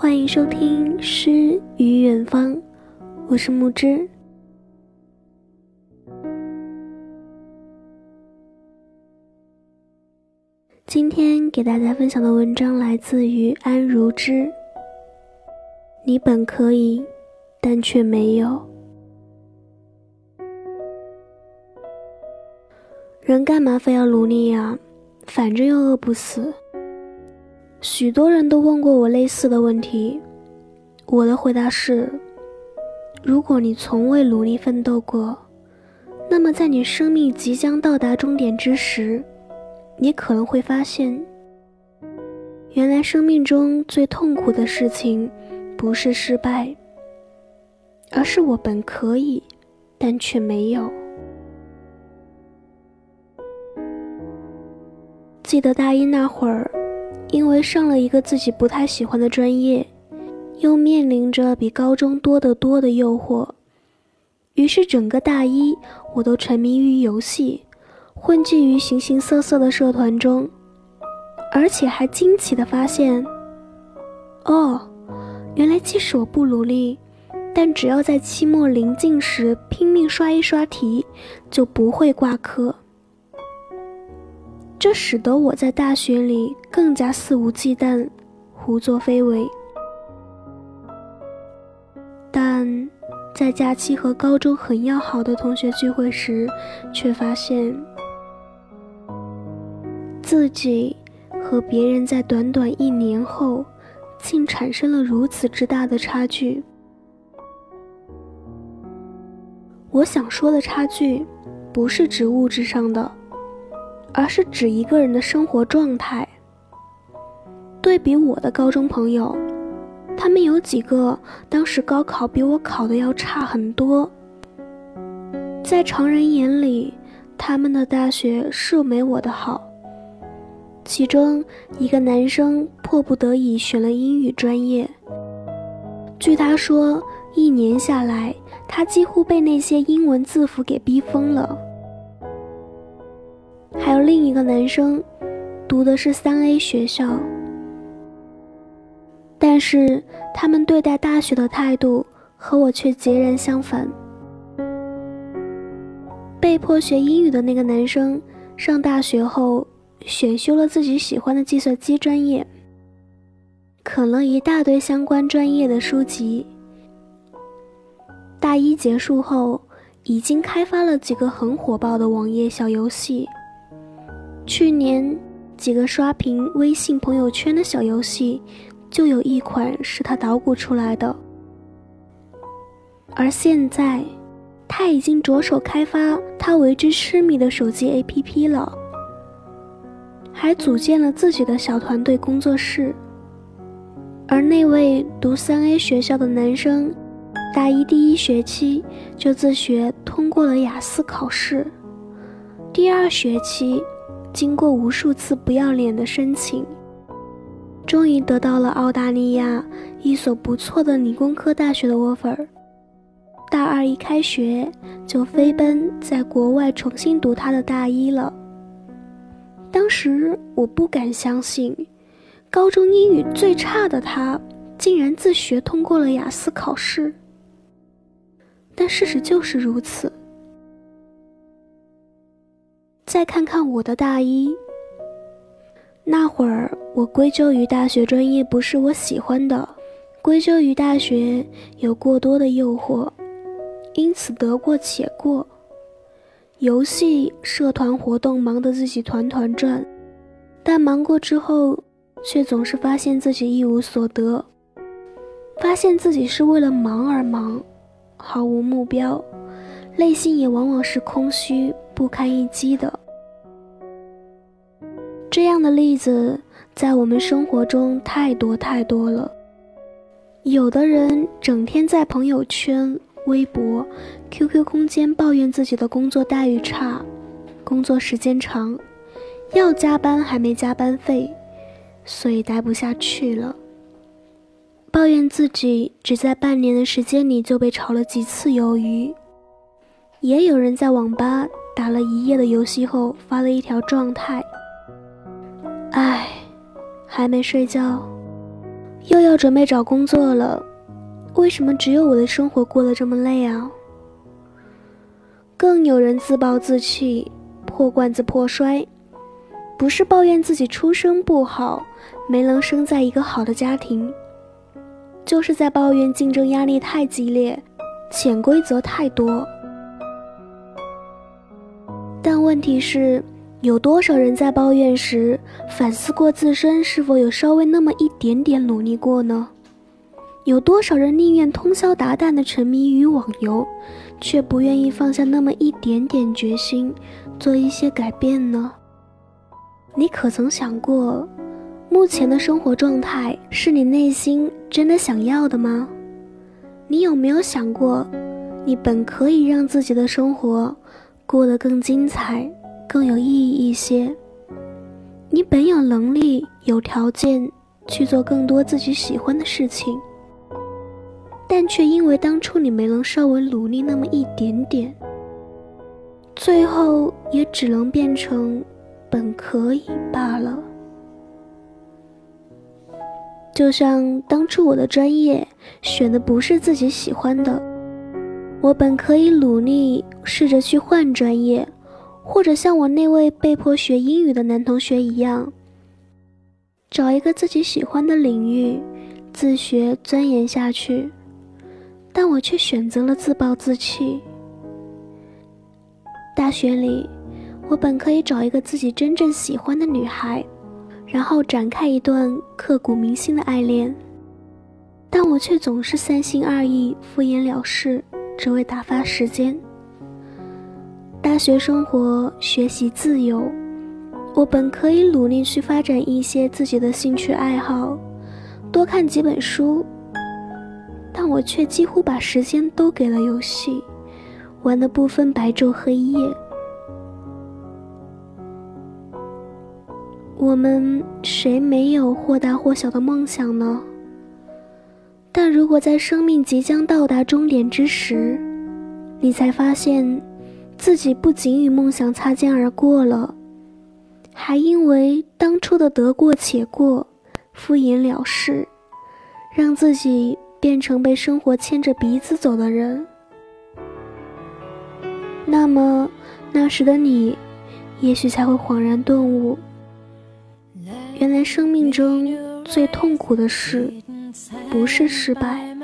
欢迎收听《诗与远方》，我是木之。今天给大家分享的文章来自于安如之。你本可以，但却没有。人干嘛非要努力呀？反正又饿不死。许多人都问过我类似的问题，我的回答是：如果你从未努力奋斗过，那么在你生命即将到达终点之时，你可能会发现，原来生命中最痛苦的事情，不是失败，而是我本可以，但却没有。记得大一那会儿。因为上了一个自己不太喜欢的专业，又面临着比高中多得多的诱惑，于是整个大一我都沉迷于游戏，混迹于形形色色的社团中，而且还惊奇地发现，哦，原来即使我不努力，但只要在期末临近时拼命刷一刷题，就不会挂科。这使得我在大学里更加肆无忌惮、胡作非为，但在假期和高中很要好的同学聚会时，却发现自己和别人在短短一年后，竟产生了如此之大的差距。我想说的差距，不是指物质上的。而是指一个人的生活状态。对比我的高中朋友，他们有几个当时高考比我考的要差很多。在常人眼里，他们的大学是没我的好。其中一个男生迫不得已选了英语专业。据他说，一年下来，他几乎被那些英文字符给逼疯了。另一个男生，读的是三 A 学校，但是他们对待大学的态度和我却截然相反。被迫学英语的那个男生，上大学后选修了自己喜欢的计算机专业，啃了一大堆相关专业的书籍。大一结束后，已经开发了几个很火爆的网页小游戏。去年几个刷屏微信朋友圈的小游戏，就有一款是他捣鼓出来的。而现在，他已经着手开发他为之痴迷的手机 APP 了，还组建了自己的小团队工作室。而那位读三 A 学校的男生，大一第一学期就自学通过了雅思考试，第二学期。经过无数次不要脸的申请，终于得到了澳大利亚一所不错的理工科大学的 offer。大二一开学就飞奔在国外重新读他的大一了。当时我不敢相信，高中英语最差的他竟然自学通过了雅思考试。但事实就是如此。再看看我的大一，那会儿我归咎于大学专业不是我喜欢的，归咎于大学有过多的诱惑，因此得过且过。游戏、社团活动忙得自己团团转，但忙过之后，却总是发现自己一无所得，发现自己是为了忙而忙，毫无目标，内心也往往是空虚。不堪一击的。这样的例子在我们生活中太多太多了。有的人整天在朋友圈、微博、QQ 空间抱怨自己的工作待遇差、工作时间长，要加班还没加班费，所以待不下去了。抱怨自己只在半年的时间里就被炒了几次鱿鱼。也有人在网吧打了一夜的游戏后发了一条状态。唉，还没睡觉，又要准备找工作了，为什么只有我的生活过得这么累啊？更有人自暴自弃，破罐子破摔，不是抱怨自己出身不好，没能生在一个好的家庭，就是在抱怨竞争压力太激烈，潜规则太多。但问题是。有多少人在抱怨时反思过自身是否有稍微那么一点点努力过呢？有多少人宁愿通宵达旦的沉迷于网游，却不愿意放下那么一点点决心，做一些改变呢？你可曾想过，目前的生活状态是你内心真的想要的吗？你有没有想过，你本可以让自己的生活过得更精彩？更有意义一些。你本有能力、有条件去做更多自己喜欢的事情，但却因为当初你没能稍微努力那么一点点，最后也只能变成本可以罢了。就像当初我的专业选的不是自己喜欢的，我本可以努力试着去换专业。或者像我那位被迫学英语的男同学一样，找一个自己喜欢的领域，自学钻研下去。但我却选择了自暴自弃。大学里，我本可以找一个自己真正喜欢的女孩，然后展开一段刻骨铭心的爱恋，但我却总是三心二意、敷衍了事，只为打发时间。大学生活，学习自由，我本可以努力去发展一些自己的兴趣爱好，多看几本书，但我却几乎把时间都给了游戏，玩的不分白昼黑夜。我们谁没有或大或小的梦想呢？但如果在生命即将到达终点之时，你才发现。自己不仅与梦想擦肩而过了，还因为当初的得过且过、敷衍了事，让自己变成被生活牵着鼻子走的人。那么，那时的你，也许才会恍然顿悟：原来生命中最痛苦的事，不是失败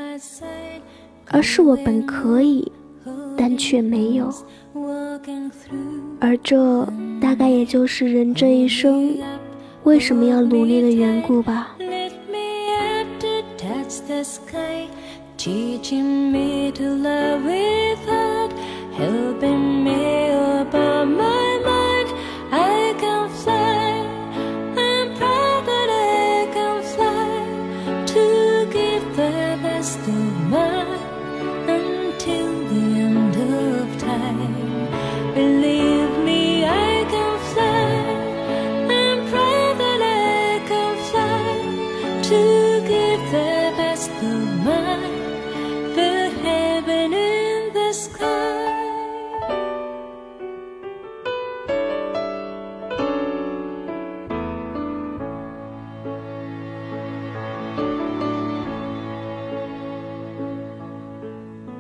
而是我本可以但却没有。而这大概也就是人这一生为什么要努力的缘故吧。Teaching me to love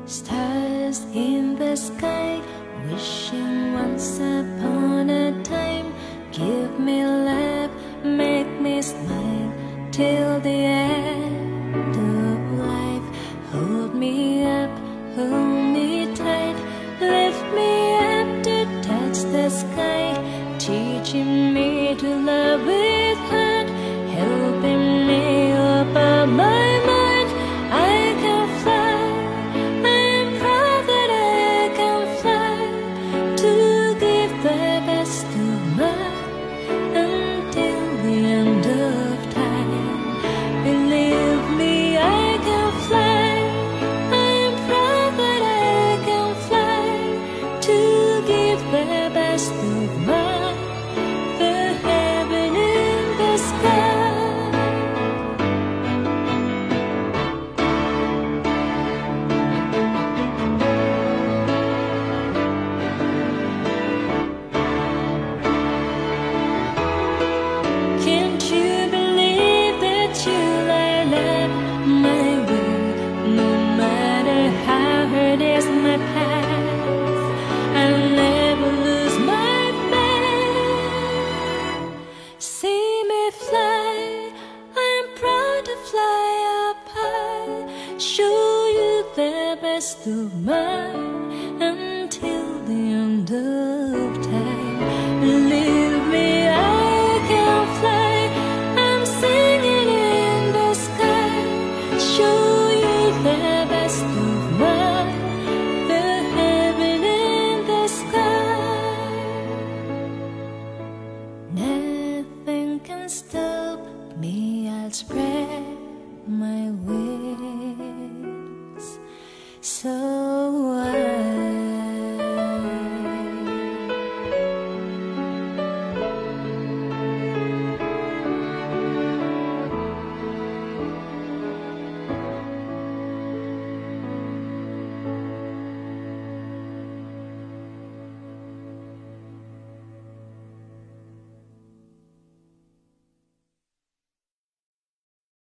Stars in the sky, wishing once upon a time. Give me love, make me smile till the end of life. Hold me up, hold me tight, lift me up to touch the sky, teaching me to love. C'est